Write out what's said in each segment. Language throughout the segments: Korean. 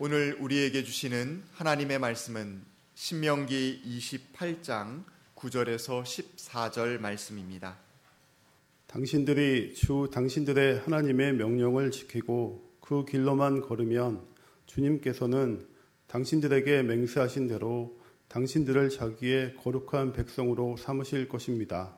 오늘 우리에게 주시는 하나님의 말씀은 신명기 28장 9절에서 14절 말씀입니다. 당신들이 주 당신들의 하나님의 명령을 지키고 그 길로만 걸으면 주님께서는 당신들에게 맹세하신 대로 당신들을 자기의 거룩한 백성으로 삼으실 것입니다.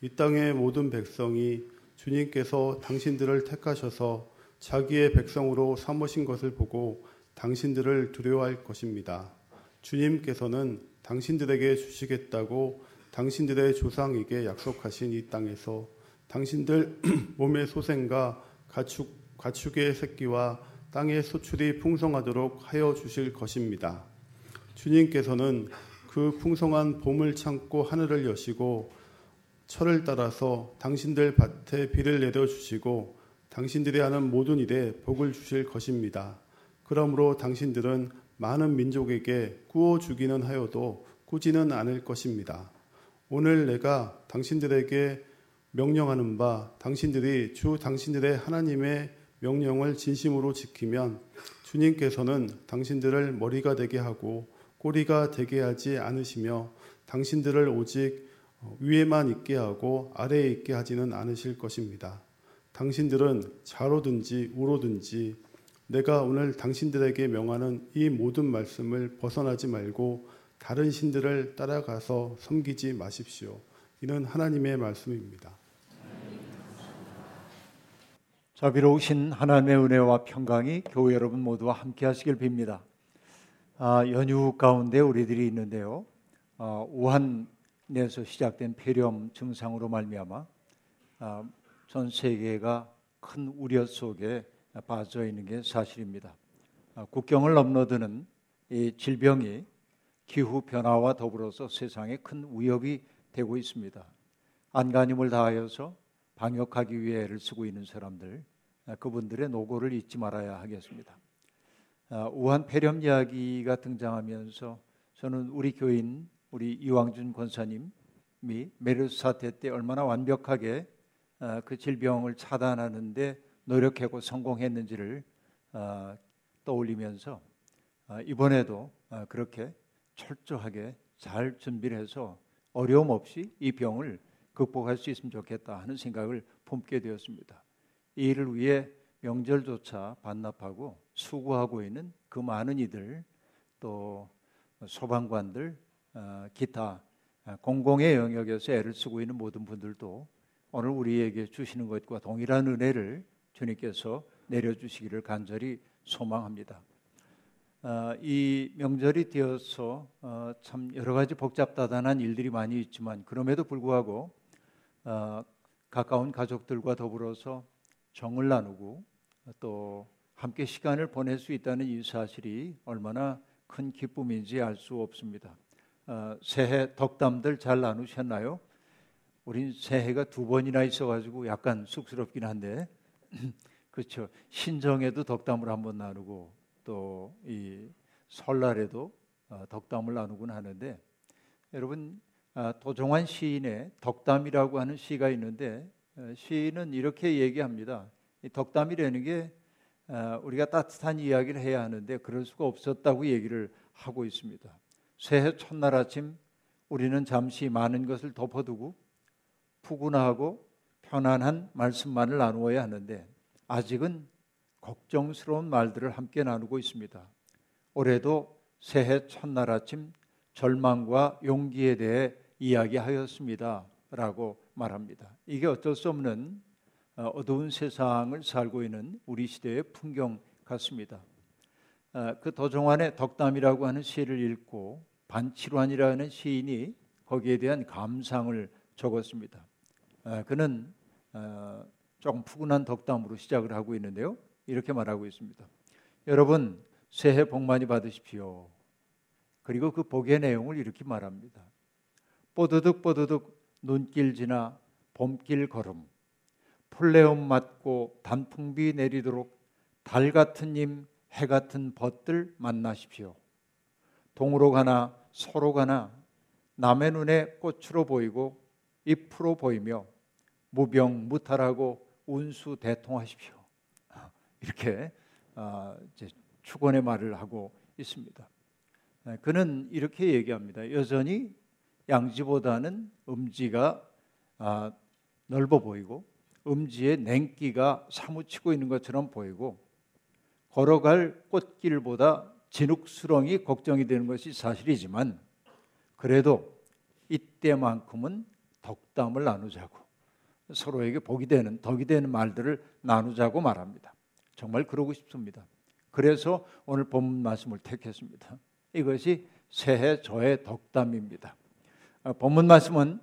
이 땅의 모든 백성이 주님께서 당신들을 택하셔서 자기의 백성으로 삼으신 것을 보고 당신들을 두려워할 것입니다. 주님께서는 당신들에게 주시겠다고 당신들의 조상에게 약속하신 이 땅에서 당신들 몸의 소생과 가축, 가축의 새끼와 땅의 소출이 풍성하도록 하여 주실 것입니다. 주님께서는 그 풍성한 봄을 참고 하늘을 여시고 철을 따라서 당신들 밭에 비를 내려 주시고 당신들이 하는 모든 일에 복을 주실 것입니다. 그러므로 당신들은 많은 민족에게 구워 주기는 하여도 꾸지는 않을 것입니다. 오늘 내가 당신들에게 명령하는 바 당신들이 주 당신들의 하나님의 명령을 진심으로 지키면 주님께서는 당신들을 머리가 되게 하고 꼬리가 되게 하지 않으시며 당신들을 오직 위에만 있게 하고 아래에 있게 하지는 않으실 것입니다. 당신들은 좌로든지 우로든지 내가 오늘 당신들에게 명하는 이 모든 말씀을 벗어나지 말고 다른 신들을 따라가서 섬기지 마십시오. 이는 하나님의 말씀입니다. 자비로우신 하나님의 은혜와 평강이 교회 여러분 모두와 함께 하시길 빕니다. 아, 연휴 가운데 우리들이 있는데요. 아, 우한에서 시작된 폐렴 증상으로 말미암아 아, 전 세계가 큰 우려 속에 빠져 있는 게 사실입니다. 아, 국경을 넘나드는 이 질병이 기후 변화와 더불어서 세상에 큰 위협이 되고 있습니다. 안간힘을 다하여서 방역하기 위해 애를 쓰고 있는 사람들, 아, 그분들의 노고를 잊지 말아야 하겠습니다. 아, 우한 폐렴 이야기가 등장하면서 저는 우리 교인 우리 이왕준 권사님이 메르스 사태 때 얼마나 완벽하게 그 질병을 차단하는데 노력하고 성공했는지를 떠올리면서 이번에도 그렇게 철저하게 잘 준비를 해서 어려움 없이 이 병을 극복할 수 있으면 좋겠다 하는 생각을 품게 되었습니다. 이 일을 위해 명절조차 반납하고 수고하고 있는 그 많은 이들 또 소방관들 어, 기타 공공의 영역에서 애를 쓰고 있는 모든 분들도 오늘 우리에게 주시는 것과 동일한 은혜를 주님께서 내려주시기를 간절히 소망합니다. 어, 이 명절이 되어서 어, 참 여러 가지 복잡다단한 일들이 많이 있지만 그럼에도 불구하고 어, 가까운 가족들과 더불어서 정을 나누고 또 함께 시간을 보낼 수 있다는 이 사실이 얼마나 큰 기쁨인지 알 수 없습니다. 새해 덕담들 잘 나누셨나요? 우린 새해가 두 번이나 있어가지고 약간 쑥스럽긴 한데 그렇죠. 신정에도 덕담을 한번 나누고 또 이 설날에도 어, 덕담을 나누곤 하는데 여러분 아, 도종환 시인의 덕담이라고 하는 시가 있는데 어, 시인은 이렇게 얘기합니다. 덕담이라는 게 어, 우리가 따뜻한 이야기를 해야 하는데 그럴 수가 없었다고 얘기를 하고 있습니다. 새해 첫날 아침 우리는 잠시 많은 것을 덮어두고 푸근하고 편안한 말씀만을 나누어야 하는데 아직은 걱정스러운 말들을 함께 나누고 있습니다. 올해도 새해 첫날 아침 절망과 용기에 대해 이야기하였습니다. 라고 말합니다. 이게 어쩔 수 없는 어, 어두운 세상을 살고 있는 우리 시대의 풍경 같습니다. 어, 그 도종환의 덕담이라고 하는 시를 읽고 반치환이라는 시인이 거기에 대한 감상을 적었습니다. 어, 그는 조금 푸근한 덕담으로 시작을 하고 있는데요. 이렇게 말하고 있습니다. 여러분 새해 복 많이 받으십시오. 그리고 그 복의 내용을 이렇게 말합니다. 뽀드득 뽀드득 눈길 지나 봄길 걸음 풀레음 맞고 단풍비 내리도록 달 같은 님, 해 같은 벗들 만나십시오. 동으로 가나 서로 가나 남의 눈에 꽃으로 보이고 잎으로 보이며 무병 무탈하고 운수 대통하십시오. 이렇게 어, 이제 축원의 말을 하고 있습니다. 네, 그는 이렇게 얘기합니다. 여전히 양지보다는 음지가 아, 넓어 보이고 음지의 냉기가 사무치고 있는 것처럼 보이고 걸어갈 꽃길보다 진흙수렁이 걱정이 되는 것이 사실이지만 그래도 이때만큼은 덕담을 나누자고 서로에게 복이 되는 덕이 되는 말들을 나누자고 말합니다. 정말 그러고 싶습니다. 그래서 오늘 본 말씀을 택했습니다. 이것이 새해 저의 덕담입니다. 아, 본문 말씀은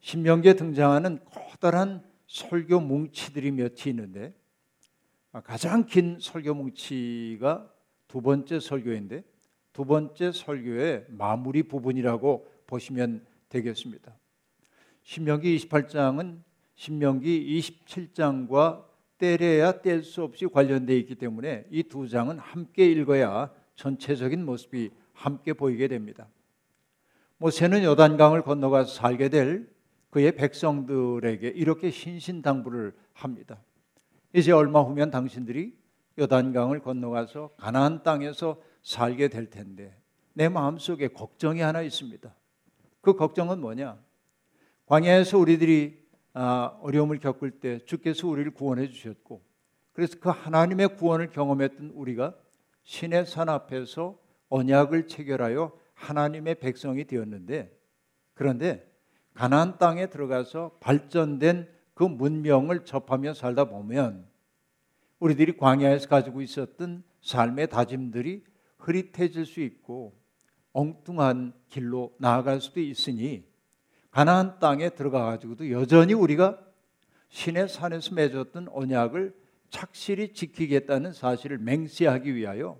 신명기에 등장하는 커다란 설교 뭉치들이 몇이 있는데 아, 가장 긴 설교 뭉치가 두 번째 설교인데 두 번째 설교의 마무리 부분이라고 보시면 되겠습니다. 신명기 28장은 신명기 27장과 때려야 뗄 수 없이 관련되어 있기 때문에 이 두 장은 함께 읽어야 전체적인 모습이 함께 보이게 됩니다. 모세는 요단강을 건너가서 살게 될 그의 백성들에게 이렇게 신신당부를 합니다. 이제 얼마 후면 당신들이 요단강을 건너가서 가나안 땅에서 살게 될 텐데 내 마음속에 걱정이 하나 있습니다. 그 걱정은 뭐냐? 광야에서 우리들이 아, 어려움을 겪을 때 주께서 우리를 구원해 주셨고 그래서 그 하나님의 구원을 경험했던 우리가 신의 산 앞에서 언약을 체결하여 하나님의 백성이 되었는데 그런데 가나안 땅에 들어가서 발전된 그 문명을 접하며 살다 보면 우리들이 광야에서 가지고 있었던 삶의 다짐들이 흐릿해질 수 있고 엉뚱한 길로 나아갈 수도 있으니 가나안 땅에 들어가 가지고도 여전히 우리가 신의 산에서 맺었던 언약을 착실히 지키겠다는 사실을 맹세하기 위하여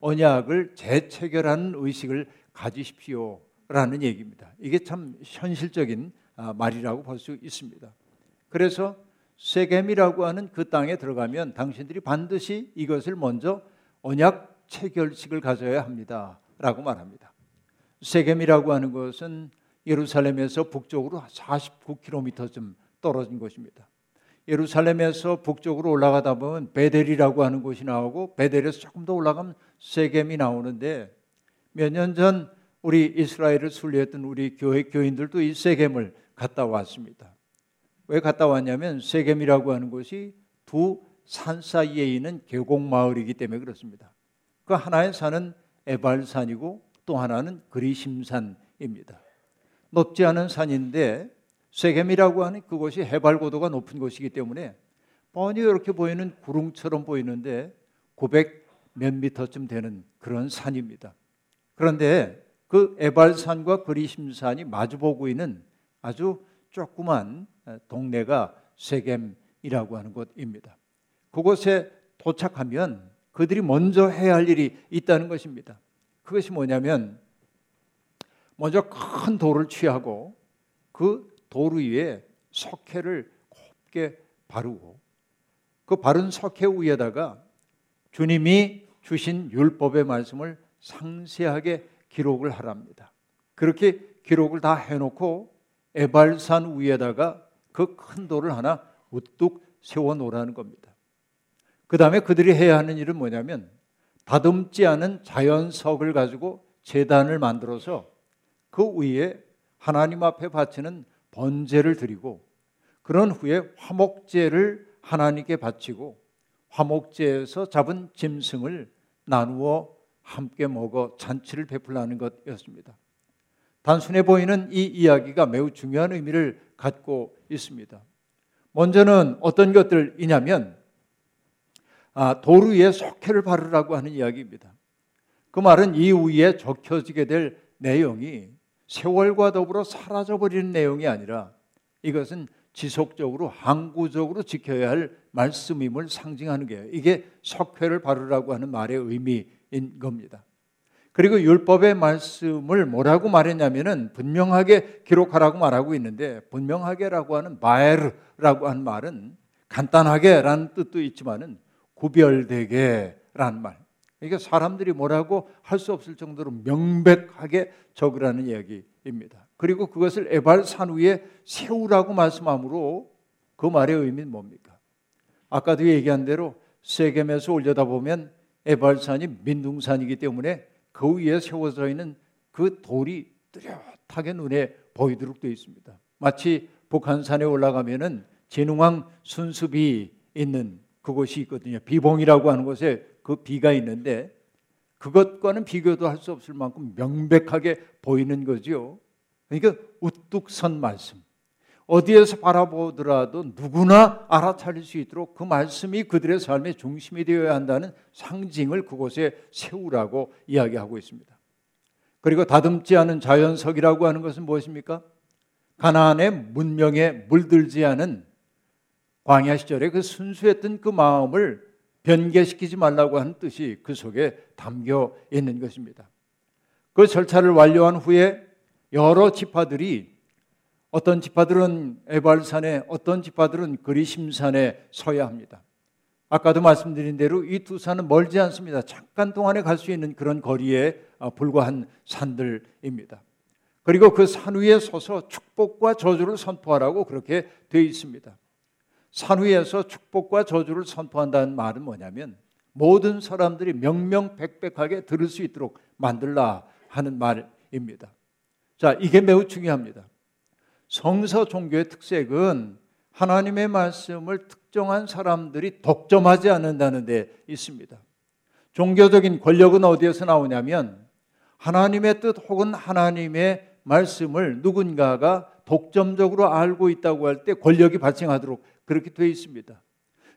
언약을 재체결하는 의식을 가지십시오라는 얘기입니다. 이게 참 현실적인 아, 말이라고 볼 수 있습니다. 그래서 세겜이라고 하는 그 땅에 들어가면 당신들이 반드시 이것을 먼저 언약 체결식을 가져야 합니다라고 말합니다. 세겜이라고 하는 것은 예루살렘에서 북쪽으로 49km쯤 떨어진 곳입니다. 예루살렘에서 북쪽으로 올라가다 보면 베델이라고 하는 곳이 나오고 베델에서 조금 더 올라가면 세겜이 나오는데 몇 년 전 우리 이스라엘을 순례했던 우리 교회 교인들도 이 세겜을 갔다 왔습니다. 왜 갔다 왔냐면 세겜이라고 하는 곳이 두 산 사이에 있는 계곡 마을이기 때문에 그렇습니다. 그 하나의 산은 에발산이고 또 하나는 그리심산입니다. 높지 않은 산인데 세겜이라고 하는 그곳이 해발 고도가 높은 곳이기 때문에 뻔히 이렇게 보이는 구릉처럼 보이는데 900 몇 미터쯤 되는 그런 산입니다. 그런데 그 에발산과 그리심산이 마주보고 있는 아주 조그만 동네가 세겜이라고 하는 곳입니다. 그곳에 도착하면 그들이 먼저 해야 할 일이 있다는 것입니다. 그것이 뭐냐면 먼저 큰 돌을 취하고 그 돌 위에 석회를 곱게 바르고 그 바른 석회 위에다가 주님이 주신 율법의 말씀을 상세하게 기록을 하랍니다. 그렇게 기록을 다 해놓고 에발산 위에다가 그 큰 돌을 하나 우뚝 세워 놓으라는 겁니다. 그 다음에 그들이 해야 하는 일은 뭐냐면 다듬지 않은 자연석을 가지고 재단을 만들어서 그 위에 하나님 앞에 바치는 번제를 드리고 그런 후에 화목제를 하나님께 바치고 화목제에서 잡은 짐승을 나누어 함께 먹어 잔치를 베풀라는 것이었습니다. 단순해 보이는 이 이야기가 매우 중요한 의미를 갖고 있습니다. 먼저는 어떤 것들이냐면 아, 도루 위에 석회를 바르라고 하는 이야기입니다. 그 말은 이 위에 적혀지게 될 내용이 세월과 더불어 사라져버리는 내용이 아니라 이것은 지속적으로 항구적으로 지켜야 할 말씀임을 상징하는 게 이게 석회를 바르라고 하는 말의 의미인 겁니다. 그리고 율법의 말씀을 뭐라고 말했냐면은 분명하게 기록하라고 말하고 있는데 분명하게라고 하는 바에르라고 하는 말은 간단하게라는 뜻도 있지만은 구별되게라는 말. 이게 사람들이 뭐라고 할 수 없을 정도로 명백하게 적으라는 이야기입니다. 그리고 그것을 에발 산 위에 세우라고 말씀함으로 그 말의 의미는 뭡니까? 아까도 얘기한 대로 세겜에서 올려다 보면 에발산이 민둥산이기 때문에 그 위에 세워져 있는 그 돌이 뚜렷하게 눈에 보이도록 되어 있습니다. 마치 북한산에 올라가면은 진흥왕 순수비 있는 그곳이 있거든요. 비봉이라고 하는 곳에 그 비가 있는데 그것과는 비교도 할 수 없을 만큼 명백하게 보이는 거죠. 그러니까 우뚝 선 말씀. 어디에서 바라보더라도 누구나 알아차릴 수 있도록 그 말씀이 그들의 삶의 중심이 되어야 한다는 상징을 그곳에 세우라고 이야기하고 있습니다. 그리고 다듬지 않은 자연석이라고 하는 것은 무엇입니까? 가나안의 문명에 물들지 않은 광야 시절에 그 순수했던 그 마음을 변개시키지 말라고 하는 뜻이 그 속에 담겨 있는 것입니다. 그 절차를 완료한 후에 여러 지파들이 어떤 지파들은 에발산에 어떤 지파들은 그리심산에 서야 합니다. 아까도 말씀드린 대로 이 두 산은 멀지 않습니다. 잠깐 동안에 갈 수 있는 그런 거리에 어, 불과한 산들입니다. 그리고 그 산 위에 서서 축복과 저주를 선포하라고 그렇게 되어 있습니다. 산 위에서 축복과 저주를 선포한다는 말은 뭐냐면 모든 사람들이 명명백백하게 들을 수 있도록 만들라 하는 말입니다. 자, 이게 매우 중요합니다. 성서 종교의 특색은 하나님의 말씀을 특정한 사람들이 독점하지 않는다는 데 있습니다. 종교적인 권력은 어디에서 나오냐면 하나님의 뜻 혹은 하나님의 말씀을 누군가가 독점적으로 알고 있다고 할 때 권력이 발생하도록 그렇게 되어 있습니다.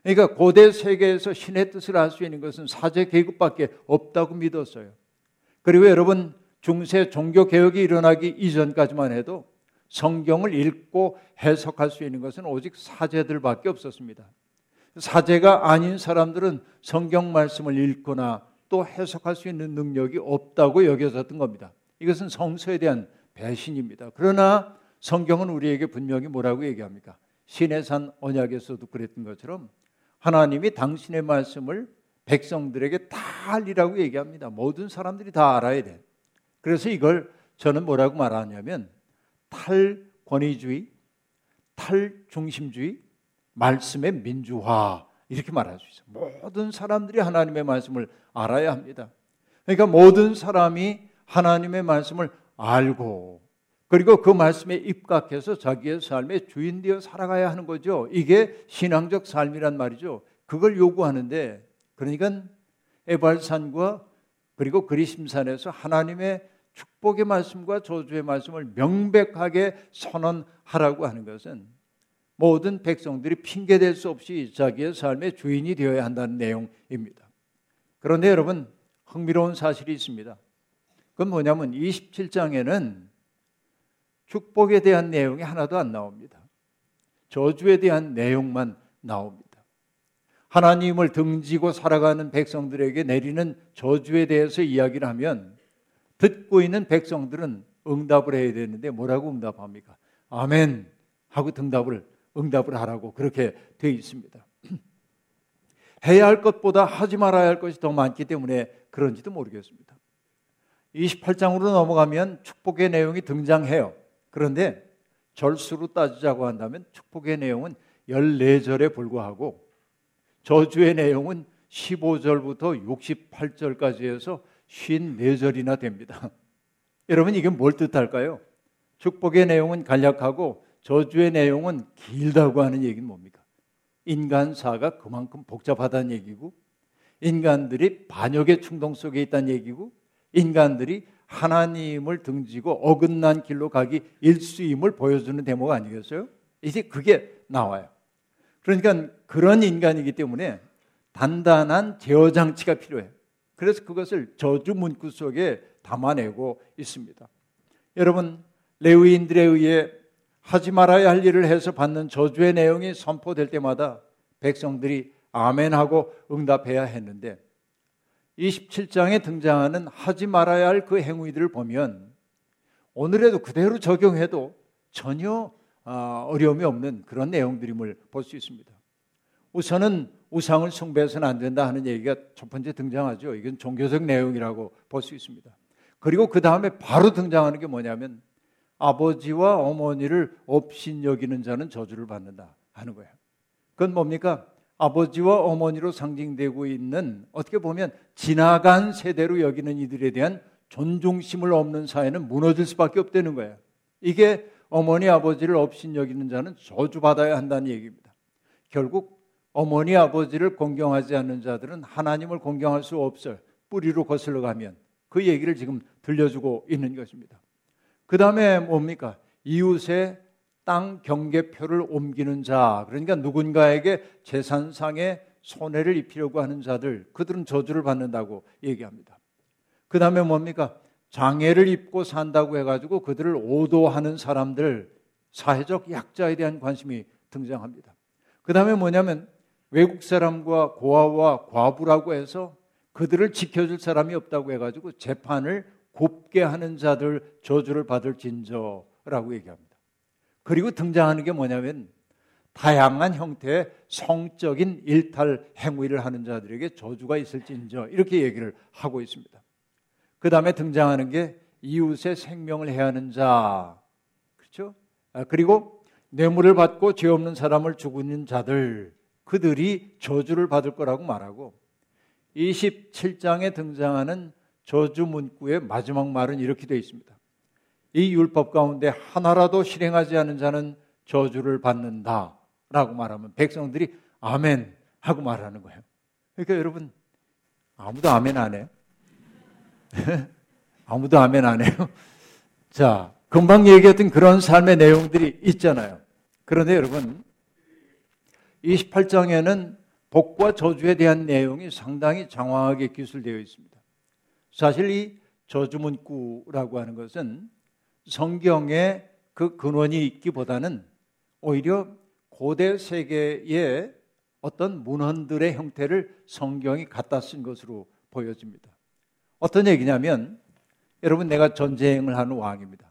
그러니까 고대 세계에서 신의 뜻을 알 수 있는 것은 사제 계급밖에 없다고 믿었어요. 그리고 여러분 중세 종교 개혁이 일어나기 이전까지만 해도 성경을 읽고 해석할 수 있는 것은 오직 사제들밖에 없었습니다. 사제가 아닌 사람들은 성경 말씀을 읽거나 또 해석할 수 있는 능력이 없다고 여겨졌던 겁니다. 이것은 성서에 대한 배신입니다. 그러나 성경은 우리에게 분명히 뭐라고 얘기합니까? 신의 산 언약에서도 그랬던 것처럼 하나님이 당신의 말씀을 백성들에게 다 알리라고 얘기합니다. 모든 사람들이 다 알아야 돼. 그래서 이걸 저는 뭐라고 말하냐면 탈권위주의, 탈중심주의, 말씀의 민주화 이렇게 말할 수 있어요. 모든 사람들이 하나님의 말씀을 알아야 합니다. 그러니까 모든 사람이 하나님의 말씀을 알고 그리고 그 말씀에 입각해서 자기의 삶의 주인 되어 살아가야 하는 거죠. 이게 신앙적 삶이란 말이죠. 그걸 요구하는데 그러니까 에발산과 그리고 그리심산에서 하나님의 축복의 말씀과 저주의 말씀을 명백하게 선언하라고 하는 것은 모든 백성들이 핑계댈 수 없이 자기의 삶의 주인이 되어야 한다는 내용입니다. 그런데 여러분 흥미로운 사실이 있습니다. 그건 뭐냐면 27장에는 축복에 대한 내용이 하나도 안 나옵니다. 저주에 대한 내용만 나옵니다. 하나님을 등지고 살아가는 백성들에게 내리는 저주에 대해서 이야기를 하면 듣고 있는 백성들은 응답을 해야 되는데 뭐라고 응답합니까? 아멘 하고 등답을 응답을 하라고 그렇게 되어 있습니다. 해야 할 것보다 하지 말아야 할 것이 더 많기 때문에 그런지도 모르겠습니다. 28장으로 넘어가면 축복의 내용이 등장해요. 그런데 절수로 따지자고 한다면 축복의 내용은 14절에 불과하고 저주의 내용은 15절부터 68절까지 해서 54절이나 됩니다. 여러분 이게 뭘 뜻할까요? 축복의 내용은 간략하고 저주의 내용은 길다고 하는 얘기는 뭡니까? 인간사가 그만큼 복잡하다는 얘기고 인간들이 반역의 충동 속에 있다는 얘기고 인간들이 하나님을 등지고 어긋난 길로 가기 일수임을 보여주는 대목 아니겠어요? 이제 그게 나와요. 그러니까 그런 인간이기 때문에 단단한 제어 장치가 필요해요. 그래서 그것을 저주 문구 속에 담아내고 있습니다. 여러분 레위인들에 의해 하지 말아야 할 일을 해서 받는 저주의 내용이 선포될 때마다 백성들이 아멘하고 응답해야 했는데 27장에 등장하는 하지 말아야 할 그 행위들을 보면 오늘에도 그대로 적용해도 전혀 아, 어려움이 없는 그런 내용들임을 볼 수 있습니다. 우선은 우상을 숭배해서는 안 된다 하는 얘기가 첫 번째 등장하죠. 이건 종교적 내용이라고 볼 수 있습니다. 그리고 그 다음에 바로 등장하는 게 뭐냐면 아버지와 어머니를 업신 여기는 자는 저주를 받는다 하는 거예요. 그건 뭡니까? 아버지와 어머니로 상징되고 있는 어떻게 보면 지나간 세대로 여기는 이들에 대한 존중심을 없는 사회는 무너질 수밖에 없다는 거예요. 이게 어머니 아버지를 업신 여기는 자는 저주받아야 한다는 얘기입니다. 결국 어머니 아버지를 공경하지 않는 자들은 하나님을 공경할 수 없어요. 뿌리로 거슬러 가면 그 얘기를 지금 들려주고 있는 것입니다. 그 다음에 뭡니까? 이웃의 땅 경계표를 옮기는 자, 그러니까 누군가에게 재산상의 손해를 입히려고 하는 자들, 그들은 저주를 받는다고 얘기합니다. 그 다음에 뭡니까? 장애를 입고 산다고 해가지고 그들을 오도하는 사람들, 사회적 약자에 대한 관심이 등장합니다. 그 다음에 뭐냐면 외국 사람과 고아와 과부라고 해서 그들을 지켜줄 사람이 없다고 해가지고 재판을 곱게 하는 자들 저주를 받을 진저라고 얘기합니다. 그리고 등장하는 게 뭐냐면 다양한 형태의 성적인 일탈 행위를 하는 자들에게 저주가 있을진저 이렇게 얘기를 하고 있습니다. 그 다음에 등장하는 게 이웃의 생명을 해하는 자, 그렇죠? 아, 그리고 뇌물을 받고 죄 없는 사람을 죽이는 자들, 그들이 저주를 받을 거라고 말하고 27장에 등장하는 저주 문구의 마지막 말은 이렇게 되어 있습니다. 이 율법 가운데 하나라도 실행하지 않은 자는 저주를 받는다. 라고 말하면 백성들이 아멘 하고 말하는 거예요. 그러니까 여러분, 아무도 아멘 안 해요. 아무도 아멘 안 해요. 자, 금방 얘기했던 그런 삶의 내용들이 있잖아요. 그런데 여러분, 28장에는 복과 저주에 대한 내용이 상당히 장황하게 기술되어 있습니다. 사실 이 저주문구라고 하는 것은 성경에 그 근원이 있기보다는 오히려 고대 세계의 어떤 문헌들의 형태를 성경이 갖다 쓴 것으로 보여집니다. 어떤 얘기냐면 여러분 내가 전쟁을 하는 왕입니다.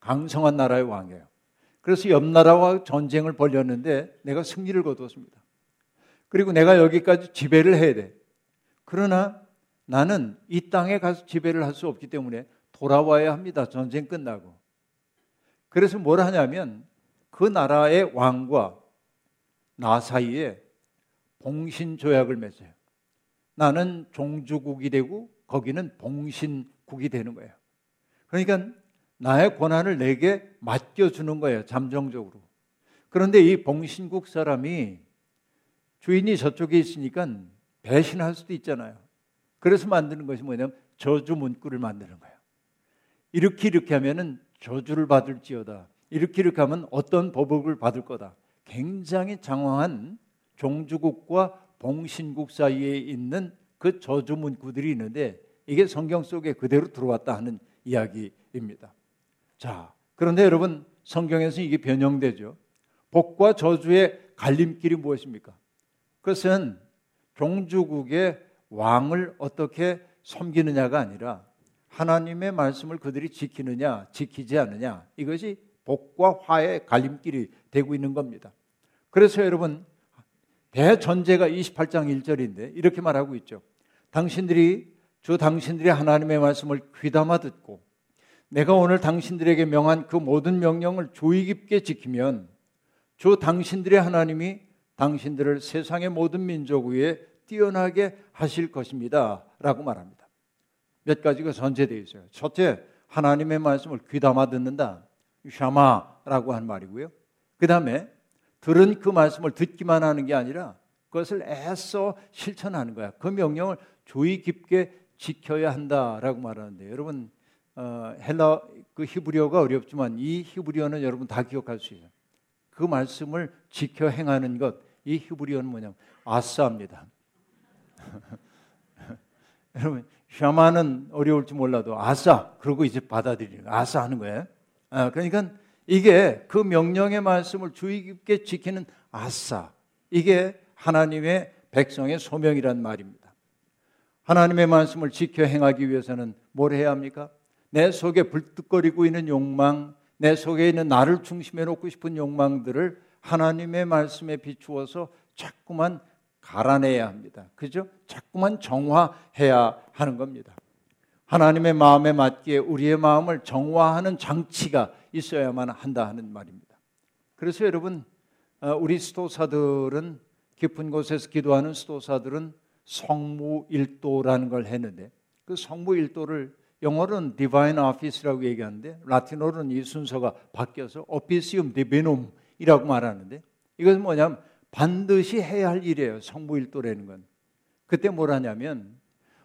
강성한 나라의 왕이에요. 그래서 옆 나라와 전쟁을 벌였는데 내가 승리를 거두었습니다. 그리고 내가 여기까지 지배를 해야 돼. 그러나 나는 이 땅에 가서 지배를 할 수 없기 때문에 돌아와야 합니다. 전쟁 끝나고. 그래서 뭘 하냐면 그 나라의 왕과 나 사이에 봉신 조약을 맺어요. 나는 종주국이 되고 거기는 봉신국이 되는 거예요. 그러니까 나의 권한을 내게 맡겨주는 거예요. 잠정적으로. 그런데 이 봉신국 사람이 주인이 저쪽에 있으니까 배신할 수도 있잖아요. 그래서 만드는 것이 뭐냐면 저주 문구를 만드는 거예요. 이렇게 이렇게 하면은 저주를 받을지어다. 이렇게 이렇게 하면 어떤 법을 받을 거다. 굉장히 장황한 종주국과 봉신국 사이에 있는 그 저주 문구들이 있는데 이게 성경 속에 그대로 들어왔다 하는 이야기입니다. 자, 그런데 여러분 성경에서 이게 변형되죠. 복과 저주의 갈림길이 무엇입니까? 그것은 종주국의 왕을 어떻게 섬기느냐가 아니라 하나님의 말씀을 그들이 지키느냐, 지키지 않느냐, 이것이 복과 화의 갈림길이 되고 있는 겁니다. 그래서 여러분, 대전제가 28장 1절인데 이렇게 말하고 있죠. 당신들이 주 당신들이 하나님의 말씀을 귀담아 듣고 내가 오늘 당신들에게 명한 그 모든 명령을 주의 깊게 지키면 주 당신들의 하나님이 당신들을 세상의 모든 민족 위에 뛰어나게 하실 것입니다. 라고 말합니다. 몇 가지가 전제되어 있어요. 첫째, 하나님의 말씀을 귀담아 듣는다. 샤마라고 한 말이고요. 그 다음에 들은 그 말씀을 듣기만 하는 게 아니라 그것을 애써 실천하는 거야. 그 명령을 주의 깊게 지켜야 한다라고 말하는데 여러분 어, 헬라 그 히브리어가 어렵지만 이 히브리어는 여러분 다 기억할 수 있어요. 그 말씀을 지켜 행하는 것, 이 히브리어는 뭐냐면 아싸입니다. 여러분 샤마는 어려울지 몰라도 아싸 그러고 이제 받아들이는 아싸 하는 거예요. 아, 그러니까 이게 그 명령의 말씀을 주의 깊게 지키는 아싸 이게 하나님의 백성의 소명이란 말입니다. 하나님의 말씀을 지켜 행하기 위해서는 뭘 해야 합니까? 내 속에 불뚝거리고 있는 욕망, 내 속에 있는 나를 중심에 놓고 싶은 욕망들을 하나님의 말씀에 비추어서 자꾸만 갈아내야 합니다. 그죠? 자꾸만 정화해야 하는 겁니다. 하나님의 마음에 맞기에 우리의 마음을 정화하는 장치가 있어야만 한다 하는 말입니다. 그래서 여러분, 어, 우리 스토사들은 깊은 곳에서 기도하는 수도사들은 성무일도라는 걸 했는데 그 성무일도를 영어로는 divine office라고 얘기하는데 라틴어로는 이 순서가 바뀌어서 officium divinum이라고 말하는데 이것은 뭐냐면 반드시 해야 할 일이에요. 성무일도라는 건. 그때 뭘 하냐면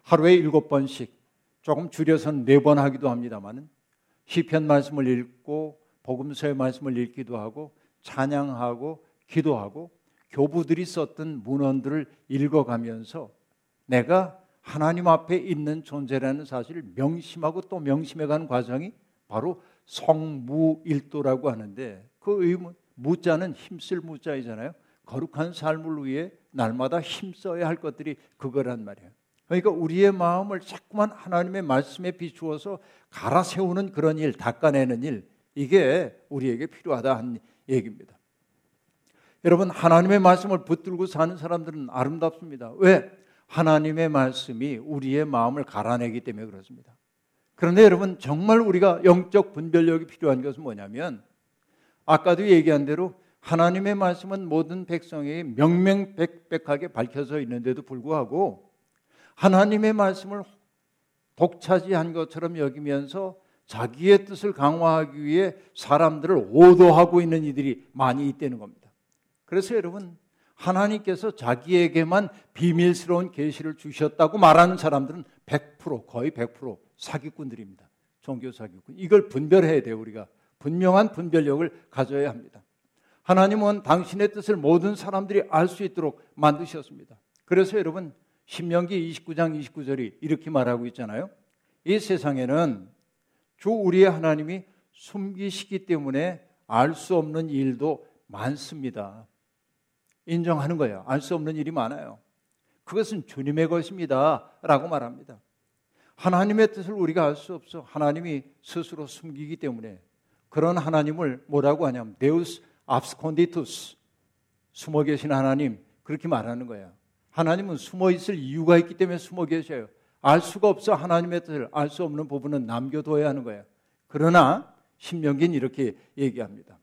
하루에 일곱 번씩 조금 줄여서는 네 번 하기도 합니다만은 시편 말씀을 읽고 복음서의 말씀을 읽기도 하고 찬양하고 기도하고 교부들이 썼던 문헌들을 읽어가면서 내가 하나님 앞에 있는 존재라는 사실을 명심하고 또 명심해가는 과정이 바로 성무일도라고 하는데 그 의문 무자는 힘쓸 무자이잖아요. 거룩한 삶을 위해 날마다 힘써야 할 것들이 그거란 말이에요. 그러니까 우리의 마음을 자꾸만 하나님의 말씀에 비추어서 갈아 세우는 그런 일, 닦아내는 일, 이게 우리에게 필요하다 한 얘기입니다. 여러분, 하나님의 말씀을 붙들고 사는 사람들은 아름답습니다. 왜? 하나님의 말씀이 우리의 마음을 갈아내기 때문에 그렇습니다. 그런데 여러분, 정말 우리가 영적 분별력이 필요한 것은 뭐냐면, 아까도 얘기한 대로 하나님의 말씀은 모든 백성에게 명명백백하게 밝혀져 있는데도 불구하고 하나님의 말씀을 독차지한 것처럼 여기면서 자기의 뜻을 강화하기 위해 사람들을 오도하고 있는 이들이 많이 있다는 겁니다. 그래서 여러분 하나님께서 자기에게만 비밀스러운 계시를 주셨다고 말하는 사람들은 100% 거의 100% 사기꾼들입니다. 종교 사기꾼. 이걸 분별해야 돼요, 우리가. 분명한 분별력을 가져야 합니다. 하나님은 당신의 뜻을 모든 사람들이 알 수 있도록 만드셨습니다. 그래서 여러분 신명기 29장 29절이 이렇게 말하고 있잖아요. 이 세상에는 주 우리의 하나님이 숨기시기 때문에 알 수 없는 일도 많습니다. 인정하는 거예요. 알 수 없는 일이 많아요. 그것은 주님의 것입니다. 라고 말합니다. 하나님의 뜻을 우리가 알 수 없어. 하나님이 스스로 숨기기 때문에 그런 하나님을 뭐라고 하냐면 데우스 압스콘디투스 숨어 계신 하나님 그렇게 말하는 거예요. 하나님은 숨어 있을 이유가 있기 때문에 숨어 계셔요. 알 수가 없어 하나님의 뜻을 알 수 없는 부분은 남겨둬야 하는 거예요. 그러나 신명기는 이렇게 얘기합니다.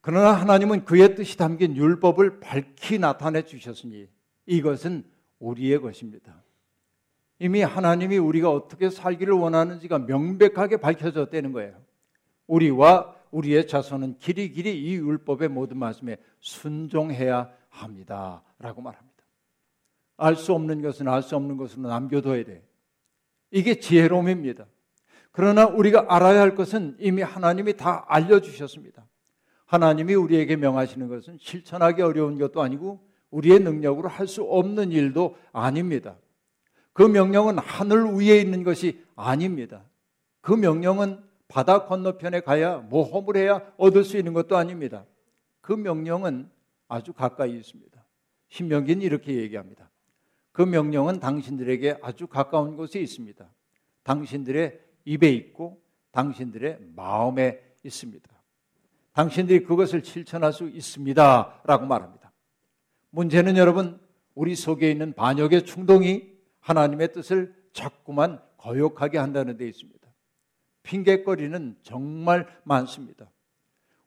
그러나 하나님은 그의 뜻이 담긴 율법을 밝히 나타내 주셨으니 이것은 우리의 것입니다. 이미 하나님이 우리가 어떻게 살기를 원하는지가 명백하게 밝혀졌다는 거예요. 우리와 우리의 자손은 길이 길이 이 율법의 모든 말씀에 순종해야 합니다. 라고 말합니다. 알 수 없는 것은 알 수 없는 것으로 남겨둬야 돼. 이게 지혜로움입니다. 그러나 우리가 알아야 할 것은 이미 하나님이 다 알려주셨습니다. 하나님이 우리에게 명하시는 것은 실천하기 어려운 것도 아니고 우리의 능력으로 할 수 없는 일도 아닙니다. 그 명령은 하늘 위에 있는 것이 아닙니다. 그 명령은 바다 건너편에 가야 모험을 해야 얻을 수 있는 것도 아닙니다. 그 명령은 아주 가까이 있습니다. 신명기는 이렇게 얘기합니다. 그 명령은 당신들에게 아주 가까운 곳에 있습니다. 당신들의 입에 있고 당신들의 마음에 있습니다. 당신들이 그것을 실천할 수 있습니다. 라고 말합니다. 문제는 여러분, 우리 속에 있는 반역의 충동이 하나님의 뜻을 자꾸만 거역하게 한다는 데 있습니다. 핑계거리는 정말 많습니다.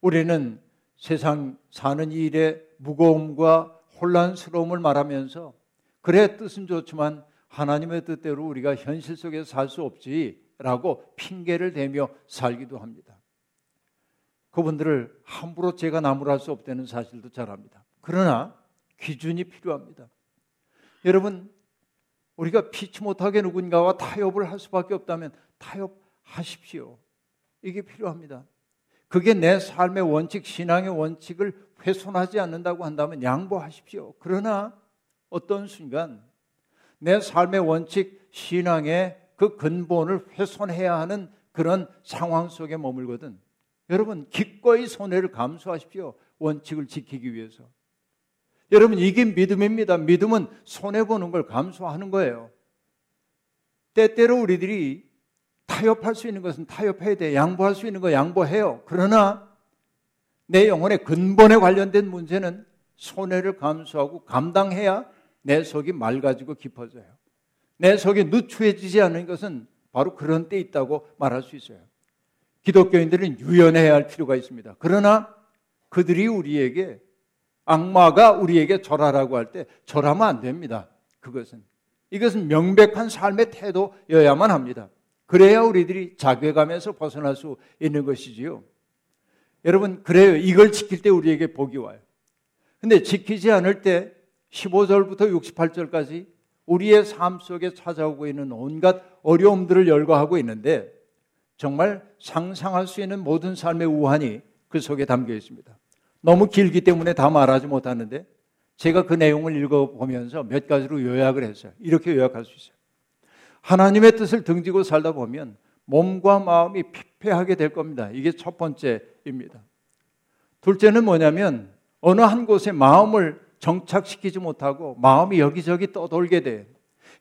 우리는 세상 사는 일의 무거움과 혼란스러움을 말하면서 그래 뜻은 좋지만 하나님의 뜻대로 우리가 현실 속에서 살수 없지라고 핑계를 대며 살기도 합니다. 그분들을 함부로 제가 나무랄 수 없다는 사실도 잘 압니다. 그러나 기준이 필요합니다. 여러분, 우리가 피치 못하게 누군가와 타협을 할 수밖에 없다면 타협 하십시오. 이게 필요합니다. 그게 내 삶의 원칙, 신앙의 원칙을 훼손하지 않는다고 한다면 양보하십시오. 그러나 어떤 순간 내 삶의 원칙, 신앙의 그 근본을 훼손해야 하는 그런 상황 속에 머물거든. 여러분, 기꺼이 손해를 감수하십시오. 원칙을 지키기 위해서. 여러분, 이게 믿음입니다. 믿음은 손해보는 걸 감수하는 거예요. 때때로 우리들이 타협할 수 있는 것은 타협해야 돼. 양보할 수 있는 거 양보해요. 그러나 내 영혼의 근본에 관련된 문제는 손해를 감수하고 감당해야 내 속이 맑아지고 깊어져요. 내 속이 누추해지지 않는 것은 바로 그런 때 있다고 말할 수 있어요. 기독교인들은 유연해야 할 필요가 있습니다. 그러나 그들이 우리에게 악마가 우리에게 절하라고 할 때 절하면 안 됩니다. 그것은 이것은 명백한 삶의 태도여야만 합니다. 그래야 우리들이 자괴감에서 벗어날 수 있는 것이지요. 여러분, 그래요. 이걸 지킬 때 우리에게 복이 와요. 근데 지키지 않을 때 15절부터 68절까지 우리의 삶 속에 찾아오고 있는 온갖 어려움들을 열거하고 있는데 정말 상상할 수 있는 모든 삶의 우환이 그 속에 담겨 있습니다. 너무 길기 때문에 다 말하지 못하는데 제가 그 내용을 읽어보면서 몇 가지로 요약을 했어요. 이렇게 요약할 수 있어요. 하나님의 뜻을 등지고 살다 보면 몸과 마음이 피폐하게 될 겁니다. 이게 첫 번째입니다. 둘째는 뭐냐면 어느 한 곳에 마음을 정착시키지 못하고 마음이 여기저기 떠돌게 돼.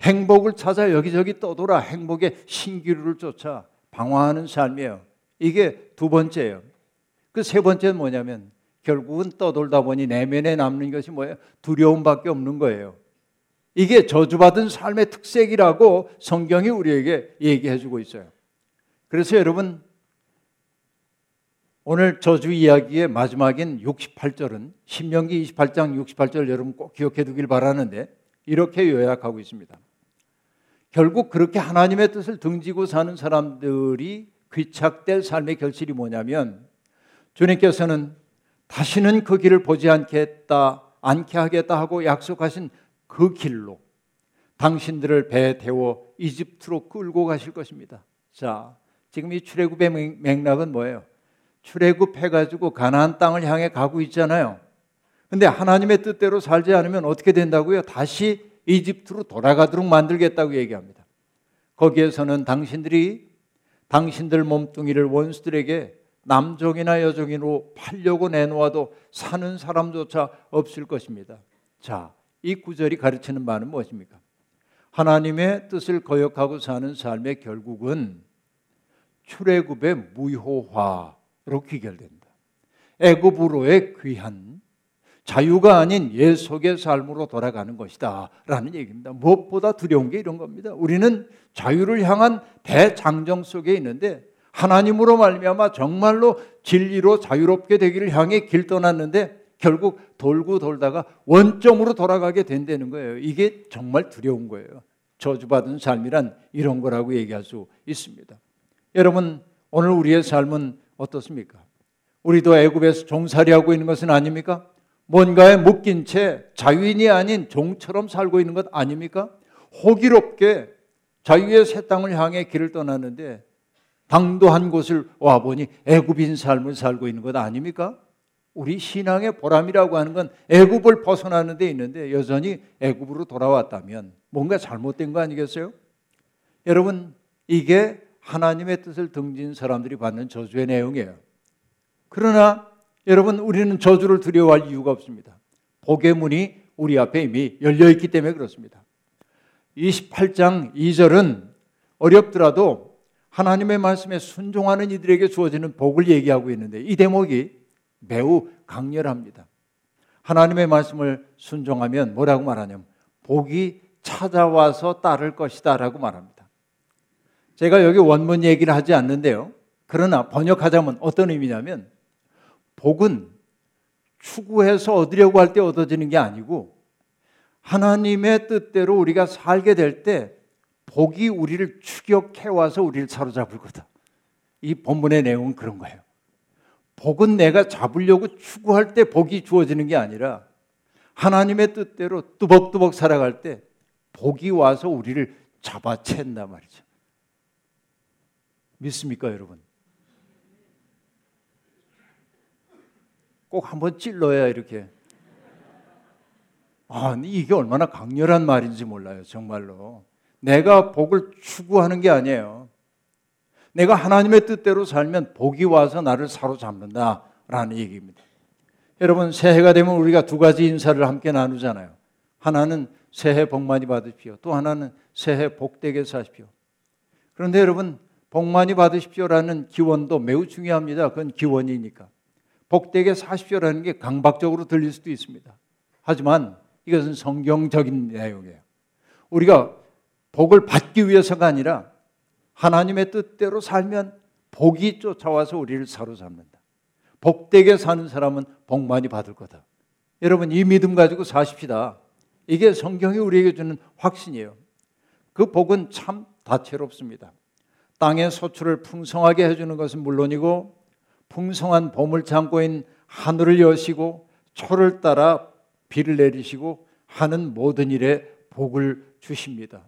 행복을 찾아 여기저기 떠돌아 행복의 신기루를 쫓아 방황하는 삶이에요. 이게 두 번째예요. 그 세 번째는 뭐냐면 결국은 떠돌다 보니 내면에 남는 것이 뭐예요? 두려움밖에 없는 거예요. 이게 저주받은 삶의 특색이라고 성경이 우리에게 얘기해 주고 있어요. 그래서 여러분 오늘 저주 이야기의 마지막인 68절은 신명기 28장 68절 여러분 꼭 기억해 두길 바라는데 이렇게 요약하고 있습니다. 결국 그렇게 하나님의 뜻을 등지고 사는 사람들이 귀착될 삶의 결실이 뭐냐면 주님께서는 다시는 그 길을 보지 않겠다, 않게 하겠다 하고 약속하신 그 길로 당신들을 배에 태워 이집트로 끌고 가실 것입니다. 자, 지금 이 출애굽의 맥락은 뭐예요? 출애굽해 가지고 가나안 땅을 향해 가고 있잖아요. 근데 하나님의 뜻대로 살지 않으면 어떻게 된다고요? 다시 이집트로 돌아가도록 만들겠다고 얘기합니다. 거기에서는 당신들이 당신들 몸뚱이를 원수들에게 남종이나 여종으로 팔려고 내놓아도 사는 사람조차 없을 것입니다. 자, 이 구절이 가르치는 바는 무엇입니까? 하나님의 뜻을 거역하고 사는 삶의 결국은 출애굽의 무효화로 귀결된다. 애굽으로의 귀한 자유가 아닌 예속의 삶으로 돌아가는 것이다. 라는 얘기입니다. 무엇보다 두려운 게 이런 겁니다. 우리는 자유를 향한 대장정 속에 있는데 하나님으로 말미암아 정말로 진리로 자유롭게 되기를 향해 길 떠났는데 결국 돌고 돌다가 원점으로 돌아가게 된다는 거예요. 이게 정말 두려운 거예요. 저주받은 삶이란 이런 거라고 얘기할 수 있습니다. 여러분, 오늘 우리의 삶은 어떻습니까? 우리도 애굽에서 종살이하고 있는 것은 아닙니까? 뭔가에 묶인 채 자유인이 아닌 종처럼 살고 있는 것 아닙니까? 호기롭게 자유의 새 땅을 향해 길을 떠났는데 당도한 곳을 와 보니 애굽인 삶을 살고 있는 것 아닙니까? 우리 신앙의 보람이라고 하는 건 애굽을 벗어나는 데 있는데 여전히 애굽으로 돌아왔다면 뭔가 잘못된 거 아니겠어요? 여러분 이게 하나님의 뜻을 등진 사람들이 받는 저주의 내용이에요. 그러나 여러분 우리는 저주를 두려워할 이유가 없습니다. 복의 문이 우리 앞에 이미 열려 있기 때문에 그렇습니다. 28장 2절은 어렵더라도 하나님의 말씀에 순종하는 이들에게 주어지는 복을 얘기하고 있는데 이 대목이 매우 강렬합니다. 하나님의 말씀을 순종하면 뭐라고 말하냐면 복이 찾아와서 따를 것이다라고 말합니다. 제가 여기 원문 얘기를 하지 않는데요. 그러나 번역하자면 어떤 의미냐면 복은 추구해서 얻으려고 할 때 얻어지는 게 아니고 하나님의 뜻대로 우리가 살게 될 때 복이 우리를 추격해 와서 우리를 사로잡을 거다. 이 본문의 내용은 그런 거예요. 복은 내가 잡으려고 추구할 때 복이 주어지는 게 아니라 하나님의 뜻대로 뚜벅뚜벅 살아갈 때 복이 와서 우리를 잡아챈단 말이죠. 믿습니까, 여러분? 꼭 한번 찔러야 이렇게. 아, 이게 얼마나 강렬한 말인지 몰라요, 정말로. 내가 복을 추구하는 게 아니에요. 내가 하나님의 뜻대로 살면 복이 와서 나를 사로잡는다라는 얘기입니다. 여러분, 새해가 되면 우리가 두 가지 인사를 함께 나누잖아요. 하나는 새해 복 많이 받으십시오. 또 하나는 새해 복되게 사십시오. 그런데 여러분, 복 많이 받으십시오라는 기원도 매우 중요합니다. 그건 기원이니까. 복되게 사십시오라는 게 강박적으로 들릴 수도 있습니다. 하지만 이것은 성경적인 내용이에요. 우리가 복을 받기 위해서가 아니라 하나님의 뜻대로 살면 복이 쫓아와서 우리를 사로잡는다. 복되게 사는 사람은 복 많이 받을 거다. 여러분 이 믿음 가지고 사십시다. 이게 성경이 우리에게 주는 확신이에요. 그 복은 참 다채롭습니다. 땅의 소출을 풍성하게 해주는 것은 물론이고 풍성한 봄을 참고인 하늘을 여시고 초를 따라 비를 내리시고 하는 모든 일에 복을 주십니다.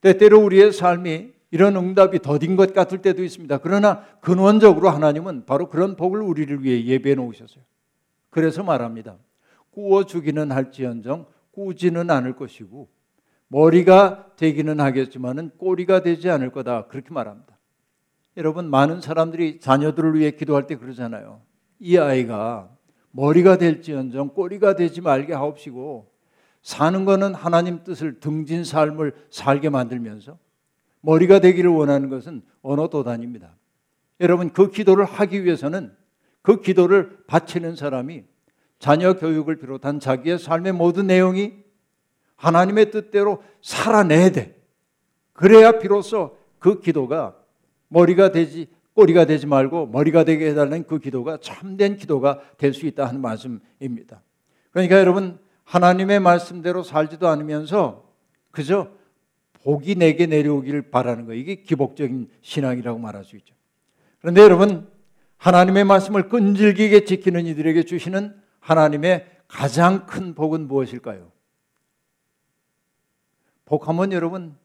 때때로 우리의 삶이 이런 응답이 더딘 것 같을 때도 있습니다. 그러나 근원적으로 하나님은 바로 그런 복을 우리를 위해 예배해 놓으셨어요. 그래서 말합니다. 구워 주기는 할지언정 꾸지는 않을 것이고 머리가 되기는 하겠지만은 꼬리가 되지 않을 거다. 그렇게 말합니다. 여러분 많은 사람들이 자녀들을 위해 기도할 때 그러잖아요. 이 아이가 머리가 될지언정 꼬리가 되지 말게 하옵시고 사는 거는 하나님 뜻을 등진 삶을 살게 만들면서 머리가 되기를 원하는 것은 언어 도단입니다. 여러분 그 기도를 하기 위해서는 그 기도를 바치는 사람이 자녀 교육을 비롯한 자기의 삶의 모든 내용이 하나님의 뜻대로 살아내야 돼. 그래야 비로소 그 기도가 머리가 되지 꼬리가 되지 말고 머리가 되게 해달라는 그 기도가 참된 기도가 될 수 있다 하는 말씀입니다. 그러니까 여러분 하나님의 말씀대로 살지도 않으면서 그저 복이 내게 내려오기를 바라는 거 이게 기복적인 신앙이라고 말할 수 있죠. 그런데 여러분 하나님의 말씀을 끈질기게 지키는 이들에게 주시는 하나님의 가장 큰 복은 무엇일까요? 복하면 여러분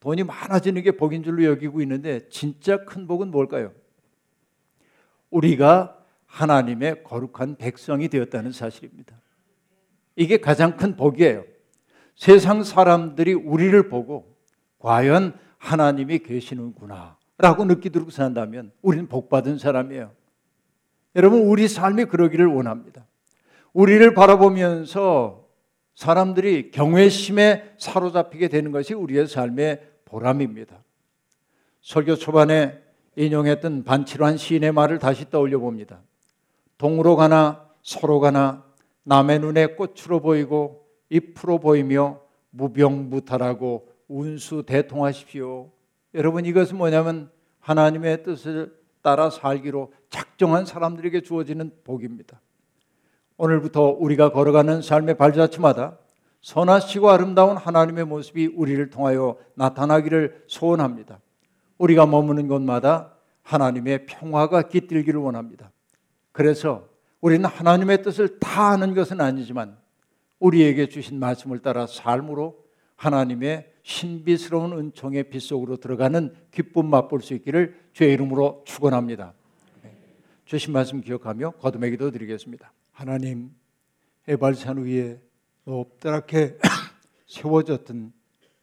돈이 많아지는 게 복인 줄로 여기고 있는데 진짜 큰 복은 뭘까요? 우리가 하나님의 거룩한 백성이 되었다는 사실입니다. 이게 가장 큰 복이에요. 세상 사람들이 우리를 보고 과연 하나님이 계시는구나 라고 느끼도록 산다면 우리는 복받은 사람이에요. 여러분, 우리 삶이 그러기를 원합니다. 우리를 바라보면서 사람들이 경외심에 사로잡히게 되는 것이 우리의 삶의 보람입니다. 설교 초반에 인용했던 반칠환 시인의 말을 다시 떠올려 봅니다. 동으로 가나 서로 가나 남의 눈에 꽃으로 보이고 잎으로 보이며 무병무탈하고 운수 대통하십시오. 여러분 이것은 뭐냐면 하나님의 뜻을 따라 살기로 작정한 사람들에게 주어지는 복입니다. 오늘부터 우리가 걸어가는 삶의 발자취마다 선하시고 아름다운 하나님의 모습이 우리를 통하여 나타나기를 소원합니다. 우리가 머무는 곳마다 하나님의 평화가 깃들기를 원합니다. 그래서 우리는 하나님의 뜻을 다 아는 것은 아니지만 우리에게 주신 말씀을 따라 삶으로 하나님의 신비스러운 은총의 빛 속으로 들어가는 기쁨 맛볼 수 있기를 주의 이름으로 축원합니다. 네. 주신 말씀 기억하며 거듭의 기도 드리겠습니다. 하나님 해발산 위에 높다랗게 세워졌던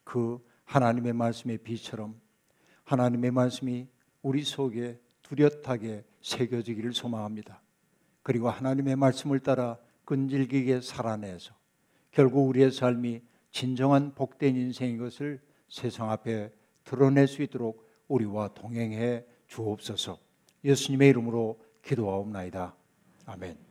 그 하나님의 말씀의 빛처럼 하나님의 말씀이 우리 속에 뚜렷하게 새겨지기를 소망합니다. 그리고 하나님의 말씀을 따라 끈질기게 살아내서 결국 우리의 삶이 진정한 복된 인생인 것을 세상 앞에 드러낼 수 있도록 우리와 동행해 주옵소서. 예수님의 이름으로 기도하옵나이다. 아멘.